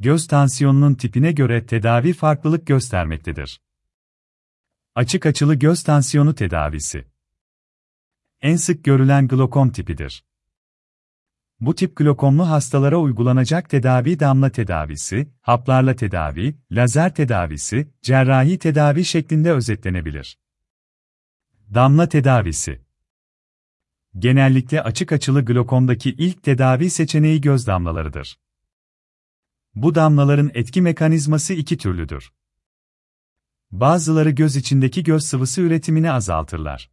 Göz tansiyonunun tipine göre tedavi farklılık göstermektedir. Açık açılı göz tansiyonu tedavisi. En sık görülen glokom tipidir. Bu tip glokomlu hastalara uygulanacak tedavi damla tedavisi, haplarla tedavi, lazer tedavisi, cerrahi tedavi şeklinde özetlenebilir. Damla tedavisi Genellikle açık açılı glokomdaki ilk tedavi seçeneği göz damlalarıdır. Bu damlaların etki mekanizması iki türlüdür. Bazıları göz içindeki göz sıvısı üretimini azaltırlar.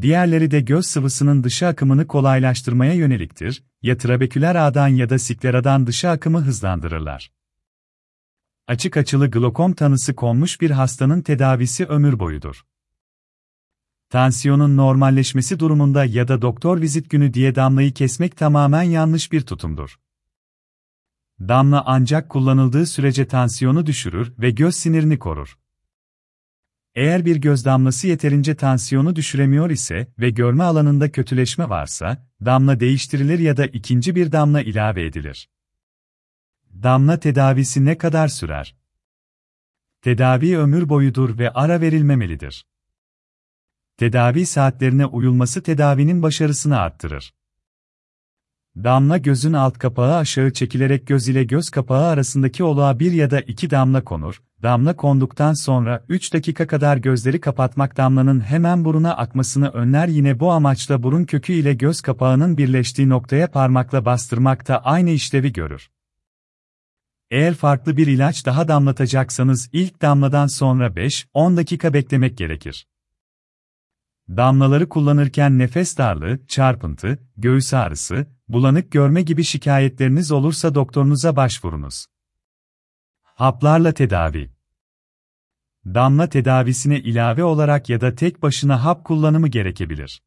Diğerleri de göz sıvısının dışa akımını kolaylaştırmaya yöneliktir, ya trabeküler ağdan ya da sikleradan dışa akımı hızlandırırlar. Açık açılı glokom tanısı konmuş bir hastanın tedavisi ömür boyudur. Tansiyonun normalleşmesi durumunda ya da doktor vizit günü diye damlayı kesmek tamamen yanlış bir tutumdur. Damla ancak kullanıldığı sürece tansiyonu düşürür ve göz sinirini korur. Eğer bir göz damlası yeterince tansiyonu düşüremiyor ise ve görme alanında kötüleşme varsa, damla değiştirilir ya da ikinci bir damla ilave edilir. Damla tedavisi ne kadar sürer? Tedavi ömür boyudur ve ara verilmemelidir. Tedavi saatlerine uyulması tedavinin başarısını arttırır. Damla gözün alt kapağı aşağı çekilerek göz ile göz kapağı arasındaki oluğa bir ya da iki damla konur. Damla konduktan sonra 3 dakika kadar gözleri kapatmak damlanın hemen buruna akmasını önler yine bu amaçla burun kökü ile göz kapağının birleştiği noktaya parmakla bastırmak da aynı işlevi görür. Eğer farklı bir ilaç daha damlatacaksanız ilk damladan sonra 5-10 dakika beklemek gerekir. Damlaları kullanırken nefes darlığı, çarpıntı, göğüs ağrısı, bulanık görme gibi şikayetleriniz olursa doktorunuza başvurunuz. Haplarla tedavi Damla tedavisine ilave olarak ya da tek başına hap kullanımı gerekebilir.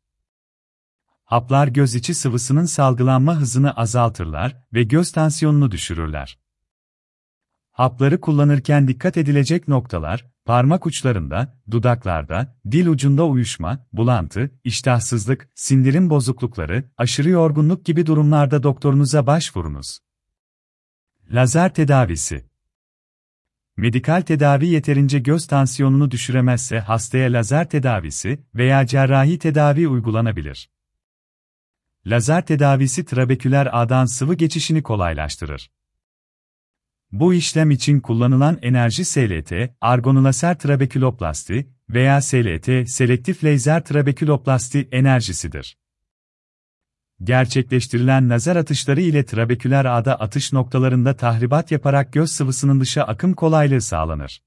Haplar göz içi sıvısının salgılanma hızını azaltırlar ve göz tansiyonunu düşürürler. Hapları kullanırken dikkat edilecek noktalar, parmak uçlarında, dudaklarda, dil ucunda uyuşma, bulantı, iştahsızlık, sindirim bozuklukları, aşırı yorgunluk gibi durumlarda doktorunuza başvurunuz. Lazer tedavisi Medikal tedavi yeterince göz tansiyonunu düşüremezse hastaya lazer tedavisi veya cerrahi tedavi uygulanabilir. Lazer tedavisi trabeküler ağdan sıvı geçişini kolaylaştırır. Bu işlem için kullanılan enerji SLT, argonulaser trabeküloplasti veya SLT, selektif lazer trabeküloplasti enerjisidir. Gerçekleştirilen lazer atışları ile trabeküler ağda atış noktalarında tahribat yaparak göz sıvısının dışa akım kolaylığı sağlanır.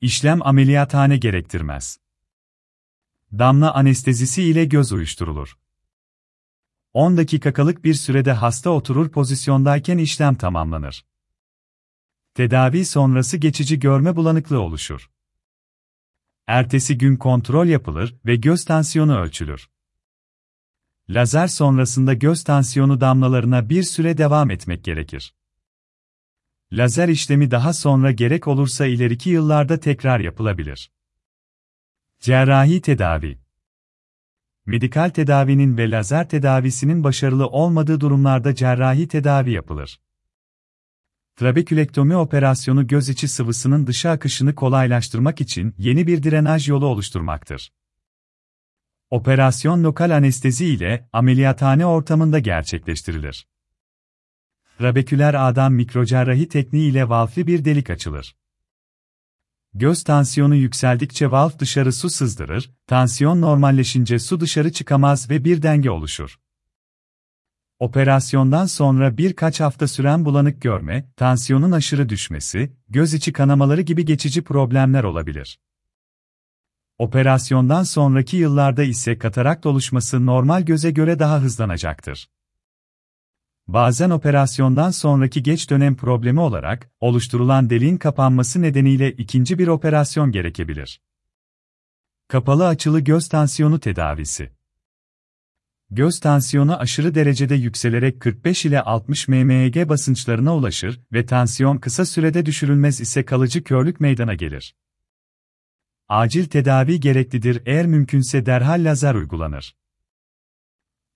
İşlem ameliyathane gerektirmez. Damla anestezisi ile göz uyuşturulur. 10 dakikalık bir sürede hasta oturur pozisyondayken işlem tamamlanır. Tedavi sonrası geçici görme bulanıklığı oluşur. Ertesi gün kontrol yapılır ve göz tansiyonu ölçülür. Lazer sonrasında göz tansiyonu damlalarına bir süre devam etmek gerekir. Lazer işlemi daha sonra gerek olursa ileriki yıllarda tekrar yapılabilir. Cerrahi tedavi Medikal tedavinin ve lazer tedavisinin başarılı olmadığı durumlarda cerrahi tedavi yapılır. Trabekülektomi operasyonu göz içi sıvısının dışa akışını kolaylaştırmak için yeni bir drenaj yolu oluşturmaktır. Operasyon lokal anestezi ile ameliyathane ortamında gerçekleştirilir. Trabeküler ağdan mikrocerrahi tekniği ile valfli bir delik açılır. Göz tansiyonu yükseldikçe valf dışarı su sızdırır, tansiyon normalleşince su dışarı çıkamaz ve bir denge oluşur. Operasyondan sonra birkaç hafta süren bulanık görme, tansiyonun aşırı düşmesi, göz içi kanamaları gibi geçici problemler olabilir. Operasyondan sonraki yıllarda ise katarakt oluşması normal göze göre daha hızlanacaktır. Bazen operasyondan sonraki geç dönem problemi olarak oluşturulan deliğin kapanması nedeniyle ikinci bir operasyon gerekebilir. Kapalı açılı göz tansiyonu tedavisi Göz tansiyonu aşırı derecede yükselerek 45 ile 60 mmHg basınçlarına ulaşır ve tansiyon kısa sürede düşürülmez ise kalıcı körlük meydana gelir. Acil tedavi gereklidir eğer mümkünse derhal lazer uygulanır.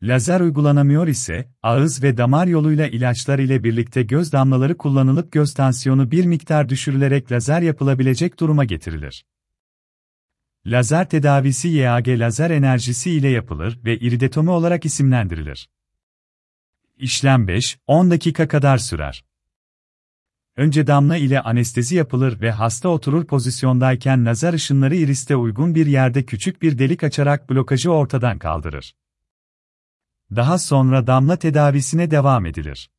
Lazer uygulanamıyor ise, ağız ve damar yoluyla ilaçlar ile birlikte göz damlaları kullanılıp göz tansiyonu bir miktar düşürülerek lazer yapılabilecek duruma getirilir. Lazer tedavisi YAG lazer enerjisi ile yapılır ve iridetomi olarak isimlendirilir. İşlem 5-10 dakika kadar sürer. Önce damla ile anestezi yapılır ve hasta oturur pozisyondayken lazer ışınları iriste uygun bir yerde küçük bir delik açarak blokajı ortadan kaldırır. Daha sonra damla tedavisine devam edilir.